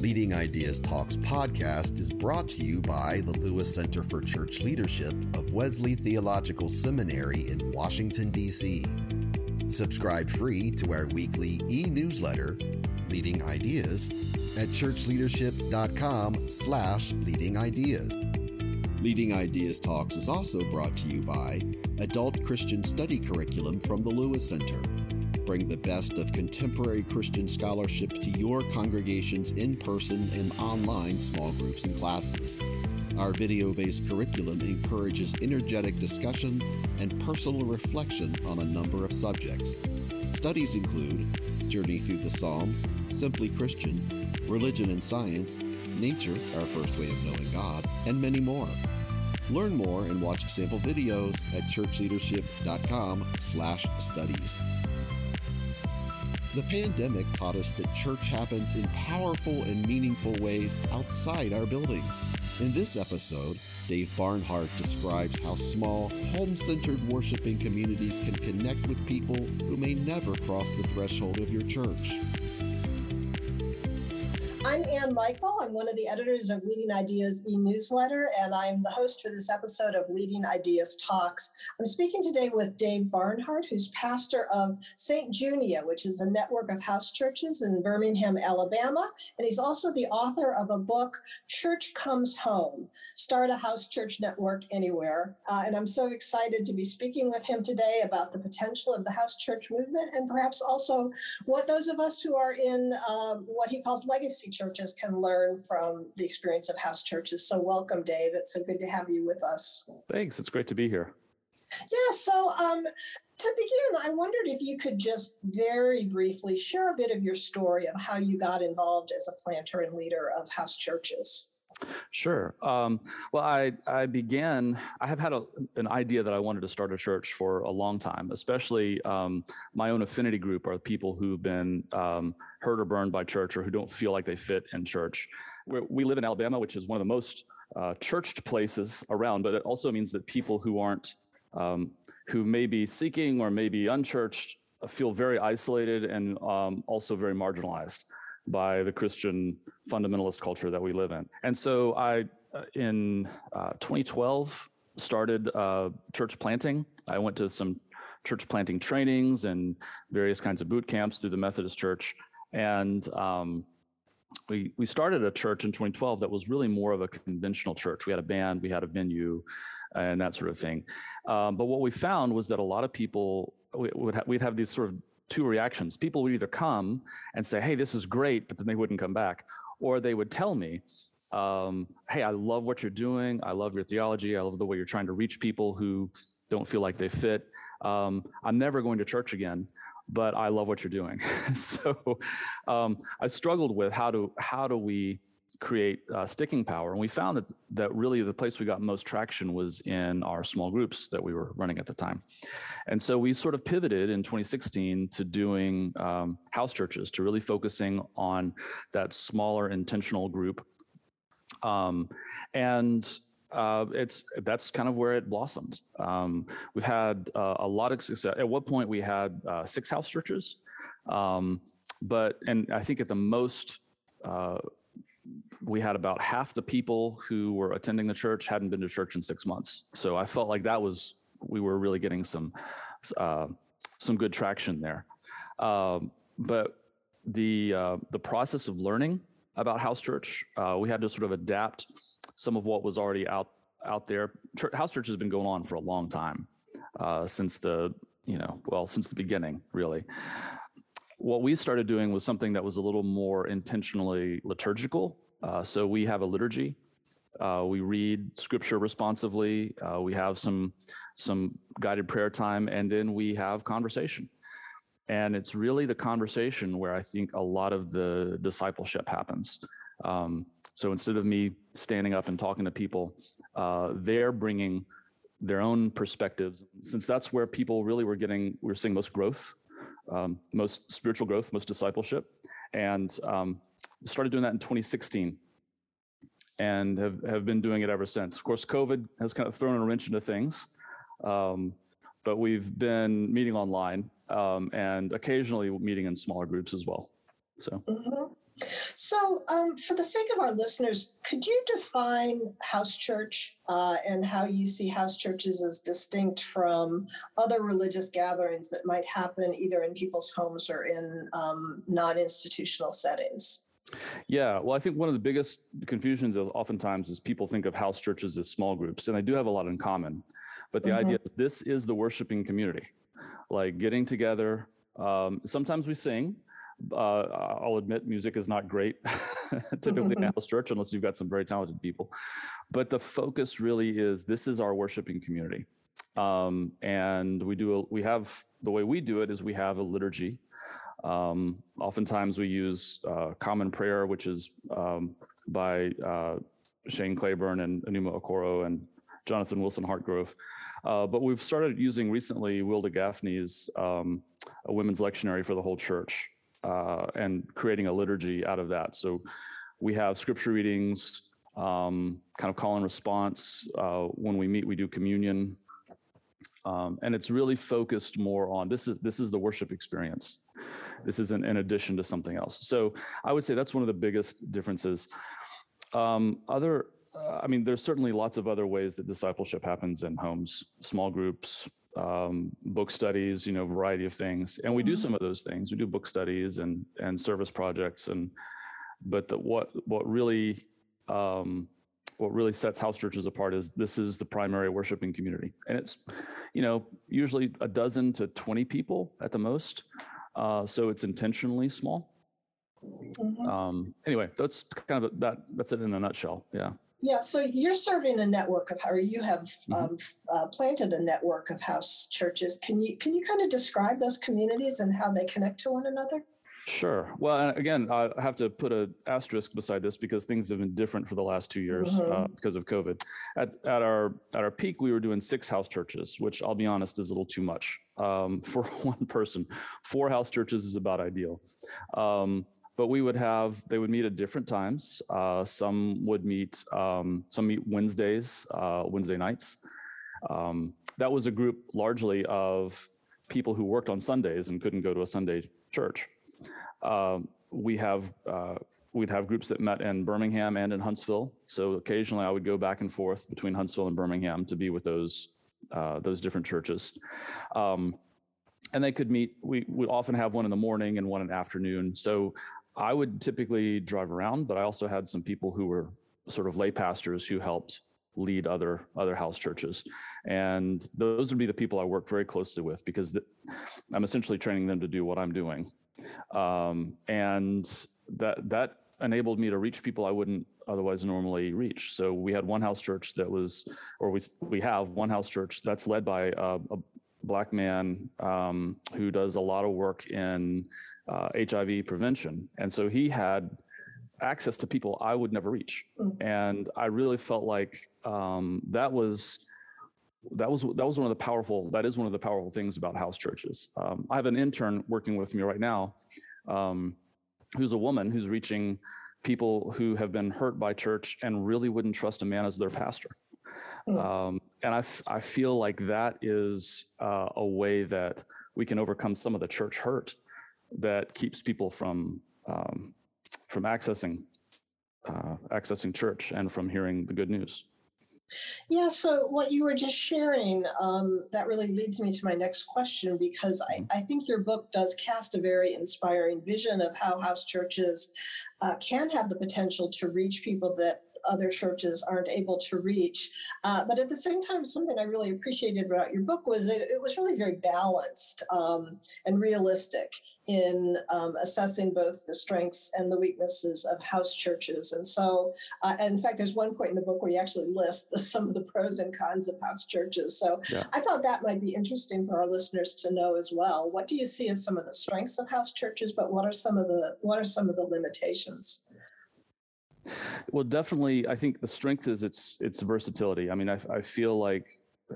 Leading Ideas Talks podcast is brought to you by the Lewis Center for Church Leadership of Wesley Theological Seminary in Washington, D.C. Subscribe free to our weekly e-newsletter, Leading Ideas, at churchleadership.com slash leading ideas. Leading Ideas Talks is also brought to you by Adult Christian Study Curriculum from the Lewis Center. Bring the best of contemporary Christian scholarship to your congregation's in person and online small groups and classes. Our video based curriculum encourages energetic discussion and personal reflection on a number of subjects. Studies include Journey Through the Psalms, Simply Christian, Religion and Science, Nature, Our First Way of Knowing God, and many more. Learn more and watch sample videos at churchleadership.com slash studies. The pandemic taught us that church happens in powerful and meaningful ways outside our buildings. In this episode, Dave Barnhart describes how small, home centered worshiping communities can connect with people who may never cross the threshold of your church. I'm Ann Michael. I'm one of the editors of Leading Ideas e-newsletter, and I'm the host for this episode of Leading Ideas Talks. I'm speaking today with Dave Barnhart, who's pastor of St. Junia, which is a network of house churches in Birmingham, Alabama. And he's also the author of a book, Church Comes Home, Start a House Church Network Anywhere. Uh, and I'm so excited to be speaking with him today about the potential of the house church movement and perhaps also what those of us who are in um, what he calls legacy churches can learn from the experience of house churches. So, welcome, Dave. It's so good to have you with us. Thanks. It's great to be here. Yeah. So, um, to begin, I wondered if you could just very briefly share a bit of your story of how you got involved as a planter and leader of house churches. Sure. Um, well, I, I began, I have had a, an idea that I wanted to start a church for a long time, especially um, my own affinity group are people who've been um, hurt or burned by church or who don't feel like they fit in church. We're, we live in Alabama, which is one of the most uh, churched places around, but it also means that people who aren't, um, who may be seeking or may be unchurched feel very isolated and um, also very marginalized by the Christian fundamentalist culture that we live in. And so I, uh, in uh, 2012, started uh, church planting. I went to some church planting trainings and various kinds of boot camps through the Methodist Church. And um, we, we started a church in 2012 that was really more of a conventional church. We had a band, we had a venue, and that sort of thing. Um, but what we found was that a lot of people we, would ha- we'd have these sort of two reactions. People would either come and say, Hey, this is great, but then they wouldn't come back. Or they would tell me, um, Hey, I love what you're doing. I love your theology. I love the way you're trying to reach people who don't feel like they fit. Um, I'm never going to church again, but I love what you're doing. so um, I struggled with how do how do we create uh, sticking power. And we found that, that really the place we got most traction was in our small groups that we were running at the time. And so we sort of pivoted in 2016 to doing um, house churches, to really focusing on that smaller intentional group. Um, and uh, it's that's kind of where it blossomed. Um, we've had uh, a lot of success. At one point, we had uh, six house churches, um, but and I think at the most uh, we had about half the people who were attending the church hadn't been to church in six months. So I felt like that was we were really getting some uh, some good traction there. Um, but the uh, the process of learning about house church, uh, we had to sort of adapt some of what was already out out there. Church, house church has been going on for a long time uh, since the you know well since the beginning really what we started doing was something that was a little more intentionally liturgical. Uh, so we have a liturgy. Uh, we read scripture responsively. Uh, we have some some guided prayer time, and then we have conversation. And it's really the conversation where I think a lot of the discipleship happens. Um, so instead of me standing up and talking to people, uh, they're bringing their own perspectives. Since that's where people really were getting, we we're seeing most growth um, most spiritual growth, most discipleship, and um, started doing that in 2016 and have, have been doing it ever since. Of course, COVID has kind of thrown a wrench into things, um, but we've been meeting online um, and occasionally meeting in smaller groups as well. So. Mm-hmm. So, um, for the sake of our listeners, could you define house church uh, and how you see house churches as distinct from other religious gatherings that might happen either in people's homes or in um, non institutional settings? Yeah, well, I think one of the biggest confusions is oftentimes is people think of house churches as small groups, and they do have a lot in common. But the mm-hmm. idea is this is the worshiping community, like getting together. Um, sometimes we sing. Uh, I'll admit music is not great typically in a house church unless you've got some very talented people. But the focus really is this is our worshiping community. Um, and we do a, we have the way we do it is we have a liturgy um, oftentimes we use uh, Common Prayer, which is um, by uh, Shane Claiborne and Enuma Okoro and Jonathan Wilson Hartgrove. Uh, but we've started using recently Wilda Gafney's um, a women's lectionary for the whole church uh, and creating a liturgy out of that. So we have scripture readings, um, kind of call and response. Uh, when we meet, we do communion. Um, and it's really focused more on this is this is the worship experience this isn't in addition to something else. So I would say that's one of the biggest differences. Um, other, uh, I mean, there's certainly lots of other ways that discipleship happens in homes, small groups, um, book studies, you know, variety of things. And we do mm-hmm. some of those things. We do book studies and and service projects. And but the, what what really um, what really sets house churches apart is this is the primary worshiping community, and it's you know usually a dozen to twenty people at the most. Uh, so it's intentionally small. Mm-hmm. Um, anyway, that's kind of a, that. That's it in a nutshell. Yeah. Yeah. So you're serving a network of, or you have mm-hmm. um, uh, planted a network of house churches. Can you can you kind of describe those communities and how they connect to one another? Sure. Well, again, I have to put an asterisk beside this because things have been different for the last two years uh, mm-hmm. uh, because of COVID. At, at our at our peak, we were doing six house churches, which I'll be honest is a little too much um, for one person. Four house churches is about ideal. Um, but we would have they would meet at different times. Uh, some would meet um, some meet Wednesdays, uh, Wednesday nights. Um, that was a group largely of people who worked on Sundays and couldn't go to a Sunday church. Um, we have uh, we'd have groups that met in Birmingham and in Huntsville. So occasionally I would go back and forth between Huntsville and Birmingham to be with those uh, those different churches. Um, and they could meet. We would often have one in the morning and one in the afternoon. So I would typically drive around, but I also had some people who were sort of lay pastors who helped lead other other house churches and those would be the people i work very closely with because the, i'm essentially training them to do what i'm doing um, and that that enabled me to reach people I wouldn't otherwise normally reach. So we had one house church that was, or we we have one house church that's led by a, a black man um, who does a lot of work in uh, HIV prevention, and so he had access to people I would never reach, mm. and I really felt like um, that was that was that was one of the powerful that is one of the powerful things about house churches. Um, I have an intern working with me right now, um, who's a woman who's reaching people who have been hurt by church and really wouldn't trust a man as their pastor. Hmm. Um, and I, f- I feel like that is uh, a way that we can overcome some of the church hurt that keeps people from um, from accessing uh, accessing church and from hearing the good news. Yeah, so what you were just sharing, um, that really leads me to my next question because I, mm-hmm. I think your book does cast a very inspiring vision of how house churches uh, can have the potential to reach people that other churches aren't able to reach. Uh, but at the same time, something I really appreciated about your book was that it was really very balanced um, and realistic in um, assessing both the strengths and the weaknesses of house churches. And so, uh, and in fact, there's one point in the book where you actually list the, some of the pros and cons of house churches. So yeah. I thought that might be interesting for our listeners to know as well. What do you see as some of the strengths of house churches, but what are some of the what are some of the limitations? Well, definitely, I think the strength is its its versatility. I mean, I, I feel like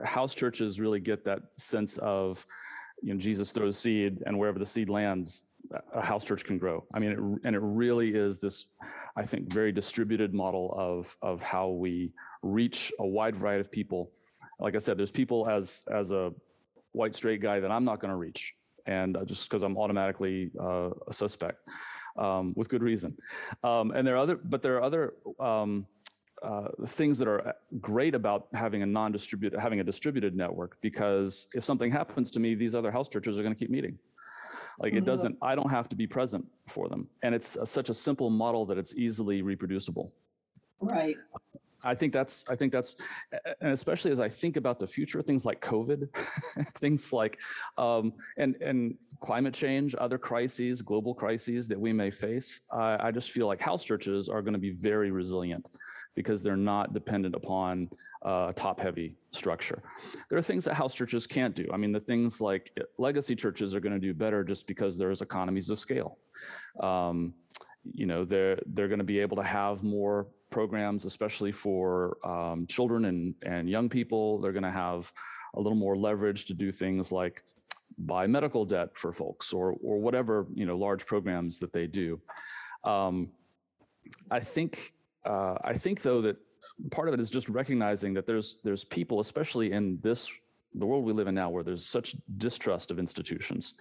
house churches really get that sense of, you know, Jesus throws seed, and wherever the seed lands, a house church can grow. I mean, it, and it really is this, I think, very distributed model of of how we reach a wide variety of people. Like I said, there's people as as a white straight guy that I'm not going to reach, and uh, just because I'm automatically uh, a suspect. um, with good reason. Um, and there are other, but there are other um, uh, things that are uh, great about having a non-distributed, having a distributed network, because if something happens to me, these other house churches are going to keep meeting. Like it mm-hmm. doesn't, I don't have to be present for them. And it's a, such a simple model that it's easily reproducible. Right. I think that's I think that's and especially as I think about the future, things like COVID, things like um, and and climate change, other crises, global crises that we may face. I, I just feel like house churches are going to be very resilient because they're not dependent upon uh, a top-heavy structure. There are things that house churches can't do. I mean, the things like legacy churches are going to do better just because there's economies of scale. Um, you know, they're they're going to be able to have more programs, especially for um, children and, and young people. They're going to have a little more leverage to do things like buy medical debt for folks or, or whatever, you know, large programs that they do. Um, I think, uh, I think though that part of it is just recognizing that there's, there's people, especially in this, the world we live in now, where there's such distrust of institutions.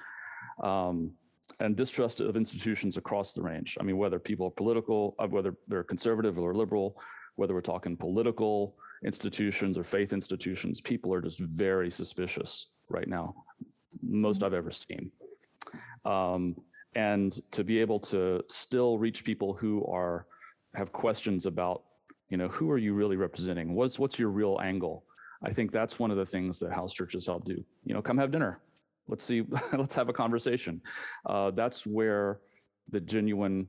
Um, and distrust of institutions across the range. I mean, whether people are political, uh, whether they're conservative or liberal, whether we're talking political institutions or faith institutions, people are just very suspicious right now, most I've ever seen. Um, and to be able to still reach people who are have questions about, you know, who are you really representing? What's what's your real angle? I think that's one of the things that house churches help do. You know, come have dinner let's see let's have a conversation uh, that's where the genuine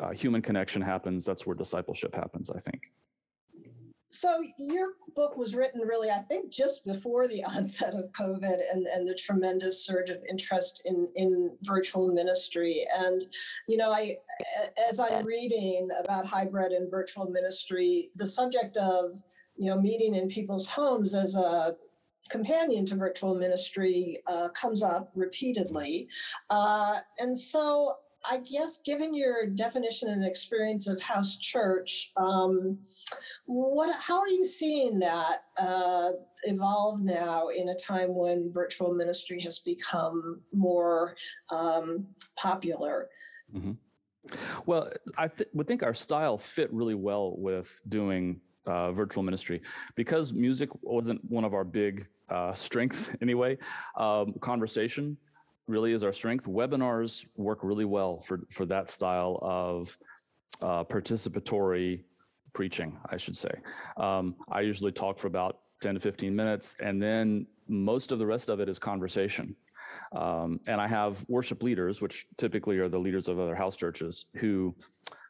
uh, human connection happens that's where discipleship happens i think so your book was written really i think just before the onset of covid and, and the tremendous surge of interest in, in virtual ministry and you know i as i'm reading about hybrid and virtual ministry the subject of you know meeting in people's homes as a companion to virtual ministry uh, comes up repeatedly. Uh, and so I guess, given your definition and experience of house church, um, what how are you seeing that uh, evolve now in a time when virtual ministry has become more um, popular? Mm-hmm. Well, I th- would think our style fit really well with doing uh, virtual ministry because music wasn't one of our big uh, strengths anyway. Um, conversation really is our strength. Webinars work really well for for that style of uh, participatory preaching, I should say. Um, I usually talk for about 10 to 15 minutes, and then most of the rest of it is conversation. Um, and I have worship leaders, which typically are the leaders of other house churches, who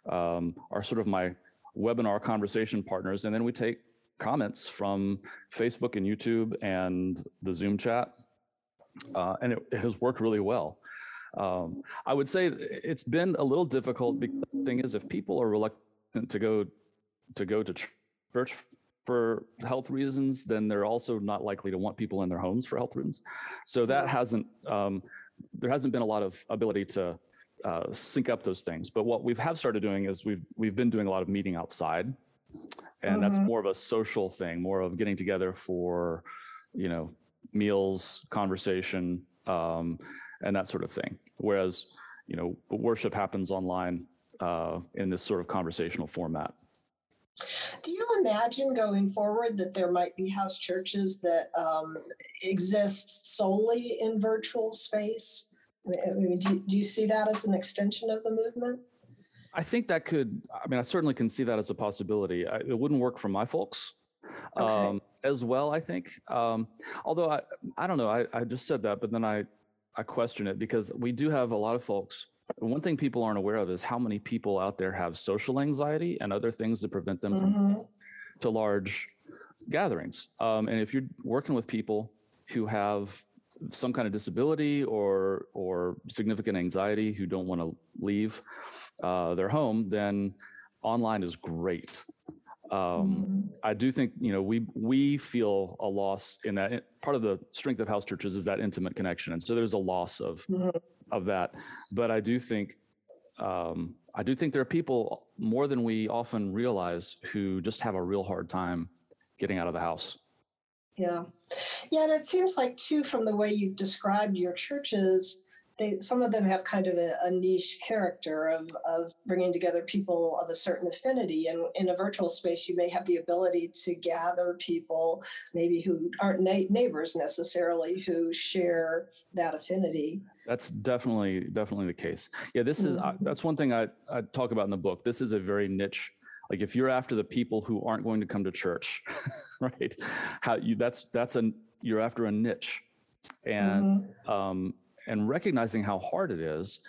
um, are sort of my webinar conversation partners. And then we take comments from Facebook and YouTube and the Zoom chat. Uh, and it, it, has worked really well. Um, I would say it's been a little difficult because the thing is, if people are reluctant to go to go to church for health reasons, then they're also not likely to want people in their homes for health reasons. So that hasn't um, there hasn't been a lot of ability to uh, sync up those things. But what we have started doing is we've we've been doing a lot of meeting outside, and mm-hmm. that's more of a social thing, more of getting together for, you know, meals, conversation, um, and that sort of thing. Whereas, you know, worship happens online uh, in this sort of conversational format. Do you imagine going forward that there might be house churches that um, exist solely in virtual space? I mean, do, do you see that as an extension of the movement? I think that could, I mean, I certainly can see that as a possibility. I, it wouldn't work for my folks okay. um, as well, I think. Um, although I, I don't know, I, I just said that, but then I, I question it because we do have a lot of folks. One thing people aren't aware of is how many people out there have social anxiety and other things that prevent them mm-hmm. from to large gatherings. Um, and if you're working with people who have some kind of disability or or significant anxiety who don't want to leave uh, their home, then online is great. Um, mm-hmm. I do think you know we we feel a loss in that part of the strength of house churches is that intimate connection, and so there's a loss of mm-hmm. of that. But I do think um, I do think there are people more than we often realize who just have a real hard time getting out of the house. Yeah. Yeah. And it seems like, too, from the way you've described your churches, they some of them have kind of a, a, niche character of of bringing together people of a certain affinity. And in a virtual space you may have the ability to gather people maybe who aren't na- neighbors necessarily who share that affinity. That's definitely definitely the case. Yeah this is mm-hmm. that's one thing I, I talk about in the book. This is a very niche like if you're after the people who aren't going to come to church right? How you that's that's a you're after a niche. And mm-hmm. um and recognizing how hard it is,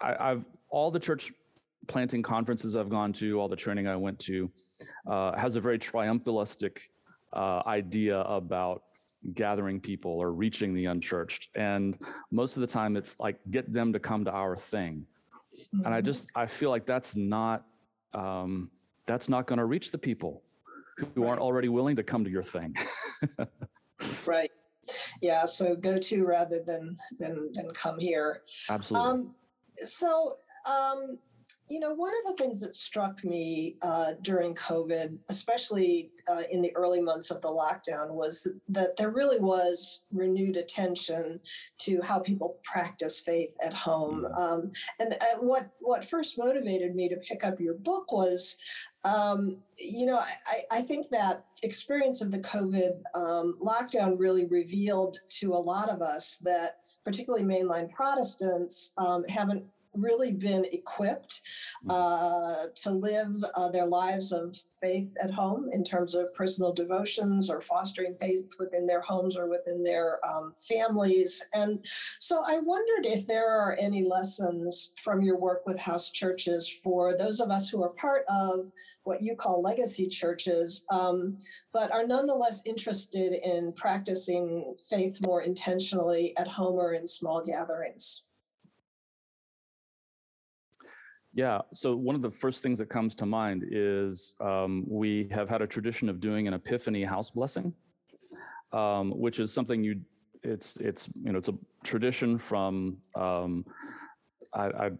I, have all the church planting conferences I've gone to, all the training I went to, uh, has a very triumphalistic uh, idea about gathering people or reaching the unchurched. And most of the time, it's like get them to come to our thing. Mm-hmm. And I mm-hmm. just I feel like that's not um, that's not going to reach the people who aren't already willing to come to your thing. right yeah so go to rather than than than come here. Absolutely. Um, so um, you know, one of the things that struck me uh, during COVID, especially uh, in the early months of the lockdown, was that there really was renewed attention to how people practice faith at home. Mm-hmm. Um, and uh, what what first motivated me to pick up your book was, um, you know, I, I, think that experience of the COVID um, lockdown really revealed to a lot of us that particularly mainline Protestants um, haven't really been equipped mm. uh, to live uh, their lives of faith at home in terms of personal devotions or fostering faith within their homes or within their um, families. And so I wondered if there are any lessons from your work with house churches for those of us who are part of what you call legacy churches, um, but are nonetheless interested in practicing faith more intentionally at home or in small gatherings. Yeah. So one of the first things that comes to mind is um, we have had a tradition of doing an Epiphany house blessing, um, which is something you. It's it's you know it's a tradition from. Um, I, I,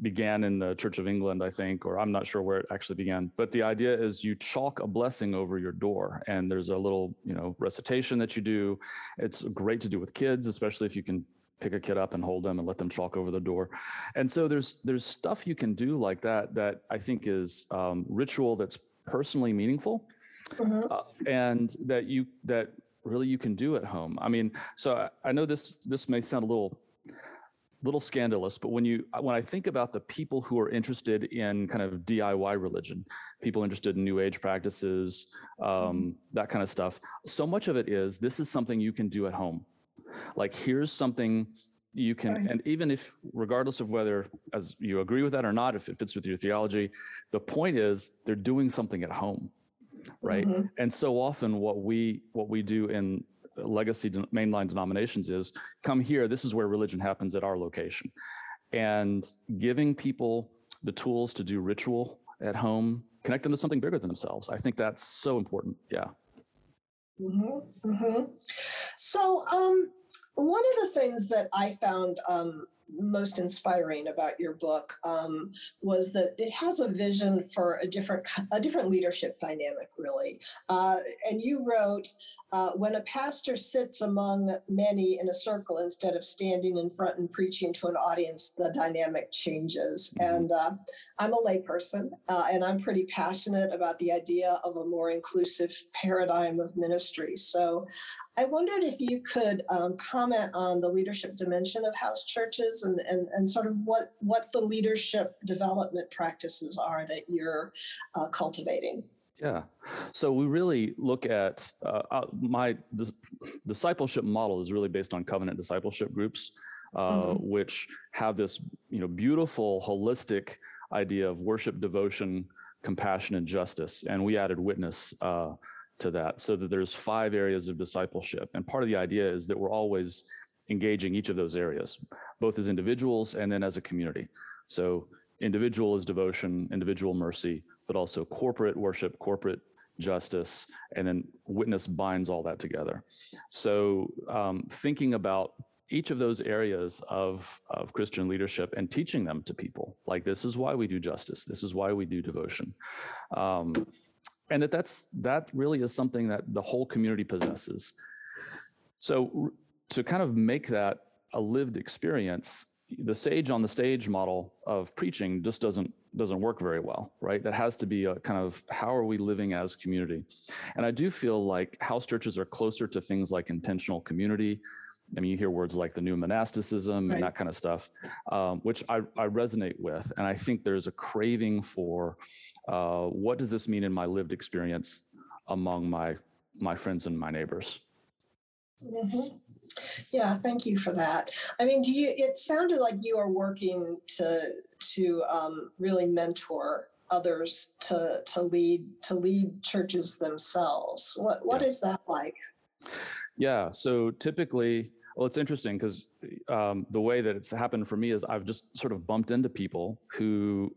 began in the Church of England, I think, or I'm not sure where it actually began. But the idea is you chalk a blessing over your door, and there's a little, you know, recitation that you do. It's great to do with kids, especially if you can pick a kid up and hold them and let them chalk over the door. And so there's there's stuff you can do like that that I think is um, ritual that's personally meaningful, mm-hmm. uh, and that you that really you can do at home. I mean, so I, I know this this may sound a little little scandalous, but when you when I think about the people who are interested in kind of DIY religion, people interested in New Age practices, um, mm-hmm. that kind of stuff, so much of it is this is something you can do at home. Like, here's something you can, and even if, regardless of whether as you agree with that or not, if it fits with your theology, the point is they're doing something at home, right? Mm-hmm. And so often, what we what we do in legacy mainline denominations is come here. This is where religion happens at our location, and giving people the tools to do ritual at home, connect them to something bigger than themselves. I think that's so important. Yeah. Mm-hmm, mm-hmm. So, um, one of the things that I found um, most inspiring about your book um, was that it has a vision for a different a different leadership dynamic, really. Uh, and you wrote, uh, "When a pastor sits among many in a circle instead of standing in front and preaching to an audience, the dynamic changes." Mm-hmm. And uh, I'm a layperson, uh, and I'm pretty passionate about the idea of a more inclusive paradigm of ministry. So I wondered if you could um, comment on the leadership dimension of house churches and, and, and sort of what, what the leadership development practices are that you're uh, cultivating. Yeah. So we really look at uh, uh my discipleship model is really based on covenant discipleship groups, uh, mm-hmm. which have this you know beautiful holistic idea of worship, devotion, compassion, and justice. And we added witness uh, to that so that there's five areas of discipleship. And part of the idea is that we're always engaging each of those areas, both as individuals and then as a community. So individual is devotion, individual mercy, but also corporate worship, corporate justice, and then witness binds all that together. So um, thinking about each of those areas of, of Christian leadership and teaching them to people, like this is why we do justice, this is why we do devotion. Um, and that that's that really is something that the whole community possesses so to kind of make that a lived experience the sage on the stage model of preaching just doesn't doesn't work very well, right? That has to be a kind of how are we living as community? And I do feel like house churches are closer to things like intentional community. I mean, you hear words like the new monasticism right. and that kind of stuff, um, which I, I, resonate with. And I think there's a craving for uh, what does this mean in my lived experience among my my friends and my neighbors. Mm-hmm. Yeah, thank you for that. I mean, do you? It sounded like you are working to to um, really mentor others to to lead to lead churches themselves. What what yeah. is that like? Yeah. So typically, well, it's interesting because um, the way that it's happened for me is I've just sort of bumped into people who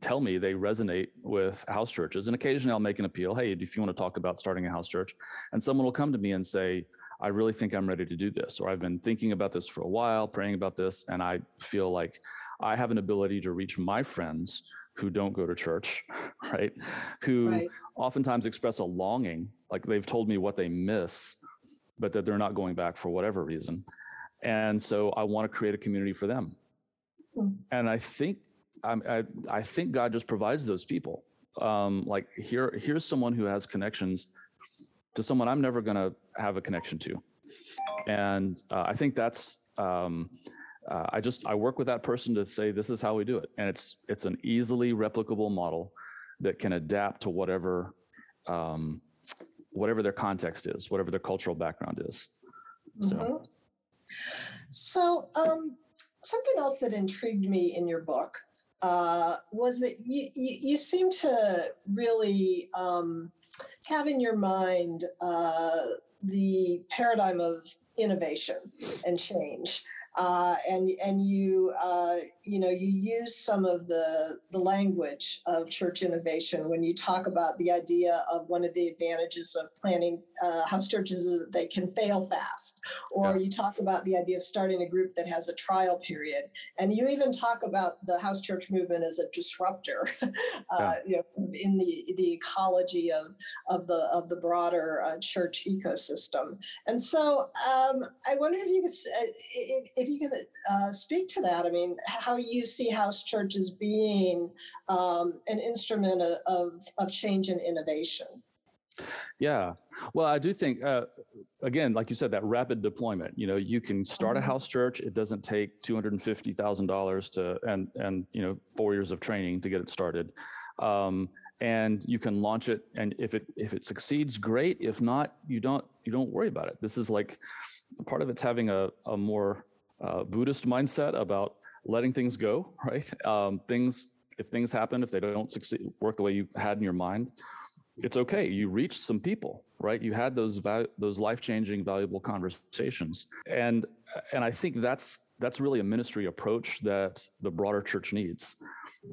tell me they resonate with house churches. And occasionally I'll make an appeal. Hey, if you want to talk about starting a house church, and someone will come to me and say, I really think I'm ready to do this, or I've been thinking about this for a while, praying about this, and I feel like I have an ability to reach my friends who don't go to church, right? Who right. oftentimes express a longing, like they've told me what they miss, but that they're not going back for whatever reason. And so I want to create a community for them. Hmm. And I think I, I think God just provides those people. Um, like here, here's someone who has connections to someone I'm never going to have a connection to. And uh, I think that's, um, uh, I just, I work with that person to say, this is how we do it. And it's, it's an easily replicable model that can adapt to whatever, um, whatever their context is, whatever their cultural background is. So, mm-hmm. so um, something else that intrigued me in your book uh, was that you, you, you, seem to really um, have in your mind uh, the paradigm of innovation and change uh, and and you uh, you know you use some of the the language of church innovation when you talk about the idea of one of the advantages of planning uh, house churches is that they can fail fast, or yeah. you talk about the idea of starting a group that has a trial period, and you even talk about the house church movement as a disruptor, uh, yeah. you know, in the the ecology of of the of the broader uh, church ecosystem. And so um, I wonder if you could if, if you could uh, speak to that. I mean, how you see house churches being um, an instrument of, of, of change and innovation. Yeah. Well, I do think, uh, again, like you said, that rapid deployment. You know, you can start a mm-hmm. house church. It doesn't take two hundred and fifty thousand dollars to and and you know four years of training to get it started, um, and you can launch it. And if it if it succeeds, great. If not, you don't you don't worry about it. This is like part of it's having a a more uh, Buddhist mindset about letting things go. Right? Um, things if things happen, if they don't succeed, work the way you had in your mind, it's okay. You reached some people, right? You had those val- those life changing, valuable conversations, and and I think that's that's really a ministry approach that the broader church needs.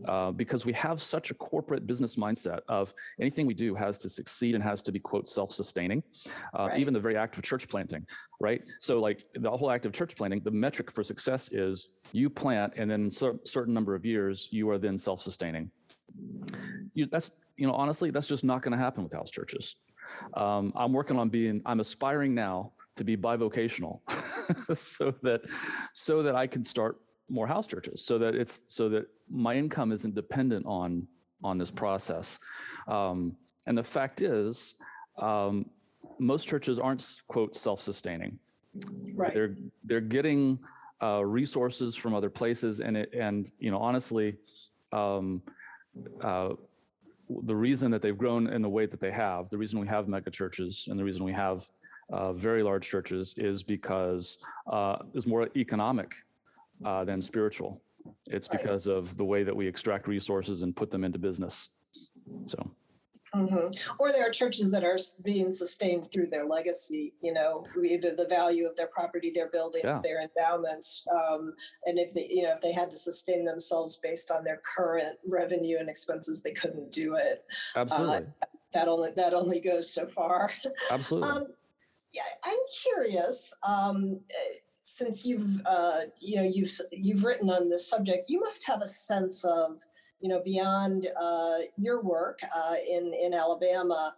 Uh, because we have such a corporate business mindset of anything we do has to succeed and has to be quote self-sustaining uh, right. even the very act of church planting right so like the whole act of church planting the metric for success is you plant and then a certain number of years you are then self-sustaining you, that's you know honestly that's just not going to happen with house churches um, i'm working on being i'm aspiring now to be bivocational so that so that i can start more house churches so that it's so that my income isn't dependent on on this process. Um, and the fact is um, most churches aren't quote self-sustaining. Right. They're they're getting uh, resources from other places and it and you know honestly um, uh, the reason that they've grown in the way that they have the reason we have mega churches and the reason we have uh, very large churches is because uh, is more economic uh, than spiritual. It's because of the way that we extract resources and put them into business. So. Mm-hmm. Or there are churches that are being sustained through their legacy, you know, either the value of their property, their buildings, yeah. their endowments, um, and if they, you know, if they had to sustain themselves based on their current revenue and expenses, they couldn't do it. Absolutely. Uh, that only that only goes so far. Absolutely. um, yeah, I'm curious. Um, since you've uh, you know you've you've written on this subject, you must have a sense of you know beyond uh, your work uh, in in Alabama.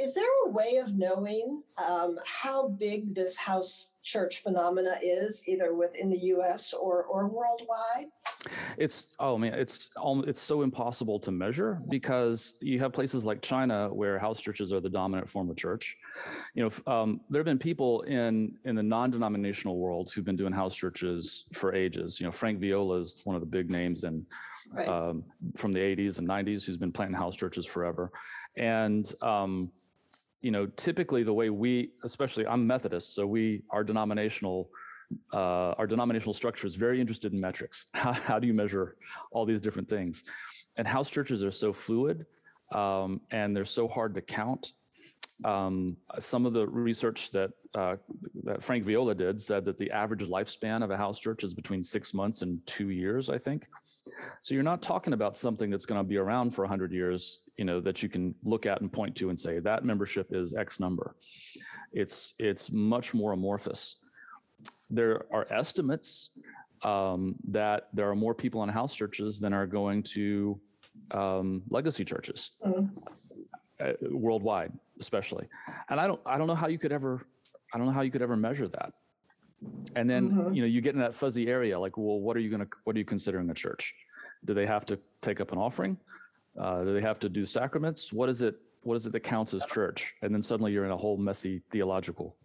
Is there a way of knowing um, how big this house church phenomena is, either within the U.S. or or worldwide? It's oh man, it's it's so impossible to measure because you have places like China where house churches are the dominant form of church. You know, um, there have been people in in the non-denominational world who've been doing house churches for ages. You know, Frank Viola is one of the big names and right. um, from the 80s and 90s who's been planting house churches forever, and um, you know, typically the way we, especially I'm Methodist, so we our denominational uh, our denominational structure is very interested in metrics. How, how, do you measure all these different things? And house churches are so fluid um, and they're so hard to count. Um, some of the research that, uh, that Frank Viola did said that the average lifespan of a house church is between six months and two years, I think. So you're not talking about something that's going to be around for 100 years, you know, that you can look at and point to and say that membership is X number. It's it's much more amorphous there are estimates um, that there are more people in house churches than are going to um, legacy churches mm-hmm. uh, worldwide, especially. And I don't, I don't know how you could ever, I don't know how you could ever measure that. And then mm-hmm. you know you get in that fuzzy area, like, well, what are you gonna, what are you considering a church? Do they have to take up an offering? Uh, do they have to do sacraments? What is it? What is it that counts as church? And then suddenly you're in a whole messy theological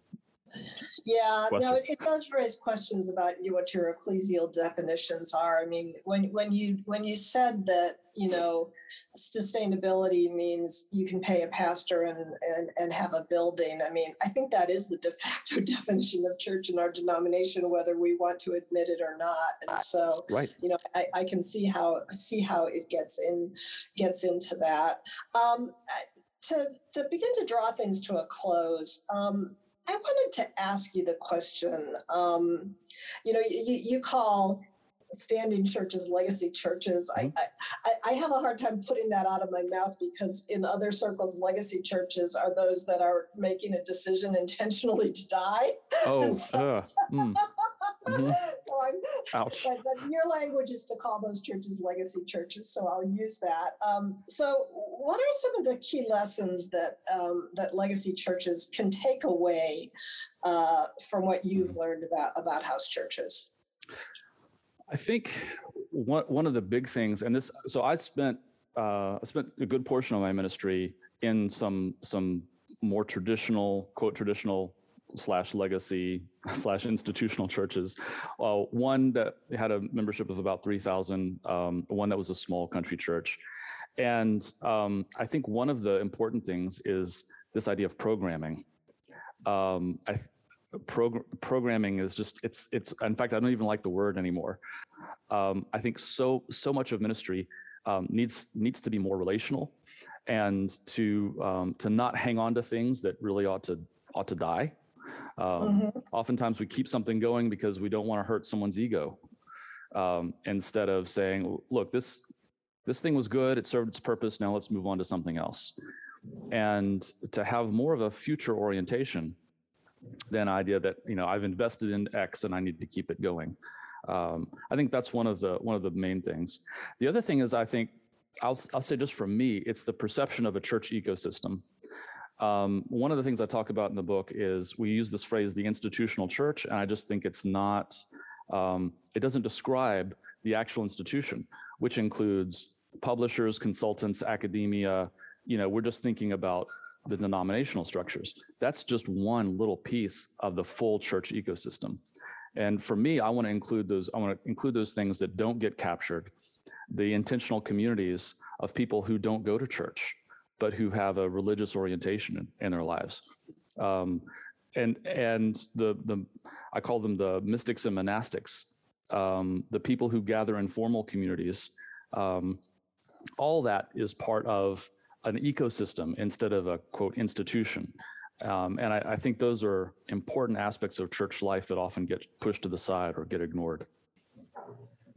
yeah, no, it, it, does raise questions about you, what your ecclesial definitions are. I mean, when when you when you said that you know sustainability means you can pay a pastor and and, and have a building. I mean, I think that is the de facto definition of church in our denomination, whether we want to admit it or not. And so, right. you know, I, I can see how see how it gets in gets into that. Um, to to begin to draw things to a close. Um, I wanted to ask you the question. Um, you know, you, you call standing churches legacy churches. Mm-hmm. I, I, I have a hard time putting that out of my mouth because in other circles, legacy churches are those that are making a decision intentionally to die. Oh, so, uh, mm. mm-hmm. so I'm, Ouch. But, but, your language is to call those churches legacy churches, so I'll use that. Um, so, what are some of the key lessons that um, that legacy churches can take away uh, from what you've mm-hmm. learned about about house churches? I think one one of the big things, and this, so I spent uh, I spent a good portion of my ministry in some some more traditional, quote traditional slash legacy slash institutional churches. Uh, one that had a membership of about three thousand, um, one that was a small country church, and um, I think one of the important things is this idea of programming. Um, I prog- programming is just it's it's in fact i don't even like the word anymore. Um, i think so so much of ministry um, needs needs to be more relational and to um, to not hang on to things that really ought to ought to die. Um, mm-hmm. oftentimes we keep something going because we don't want to hurt someone's ego um, instead of saying look this this thing was good. It served its purpose. Now let's move on to something else. And to have more of a future orientation than idea that you know I've invested in X and I need to keep it going. Um, I think that's one of the one of the main things. The other thing is I think I'll I'll say just for me, it's the perception of a church ecosystem. Um, one of the things I talk about in the book is we use this phrase, the institutional church, and I just think it's not. Um, it doesn't describe the actual institution, which includes publishers, consultants, academia. You know, we're just thinking about the denominational structures. That's just one little piece of the full church ecosystem. And for me, I want to include those, I want to include those things that don't get captured, the intentional communities of people who don't go to church, but who have a religious orientation in, their lives. Um, and and the the I call them the mystics and monastics, um, the people who gather in formal communities. Um, all that is part of an ecosystem instead of a quote institution. Um, and I, I, think those are important aspects of church life that often get pushed to the side or get ignored.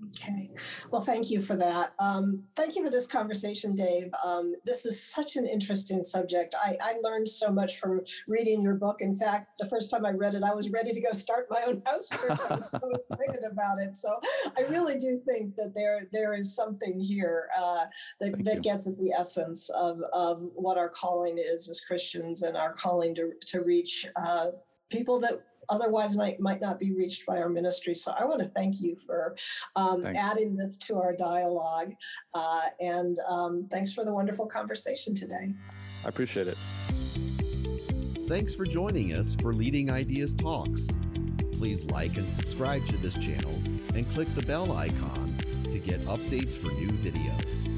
Okay. Well, thank you for that. Um, thank you for this conversation, Dave. Um, this is such an interesting subject. I, I, learned so much from reading your book. In fact, the first time I read it, I was ready to go start my own house church. I was so excited about it. So I really do think that there there is something here uh, that, that gets at the essence of, of what our calling is as Christians and our calling to, to reach uh, people that otherwise might, might not be reached by our ministry. So I want to thank you for um, adding this to our dialogue. Uh, and um, thanks for the wonderful conversation today. I appreciate it. Thanks for joining us for Leading Ideas Talks. Please like and subscribe to this channel and click the bell icon to get updates for new videos.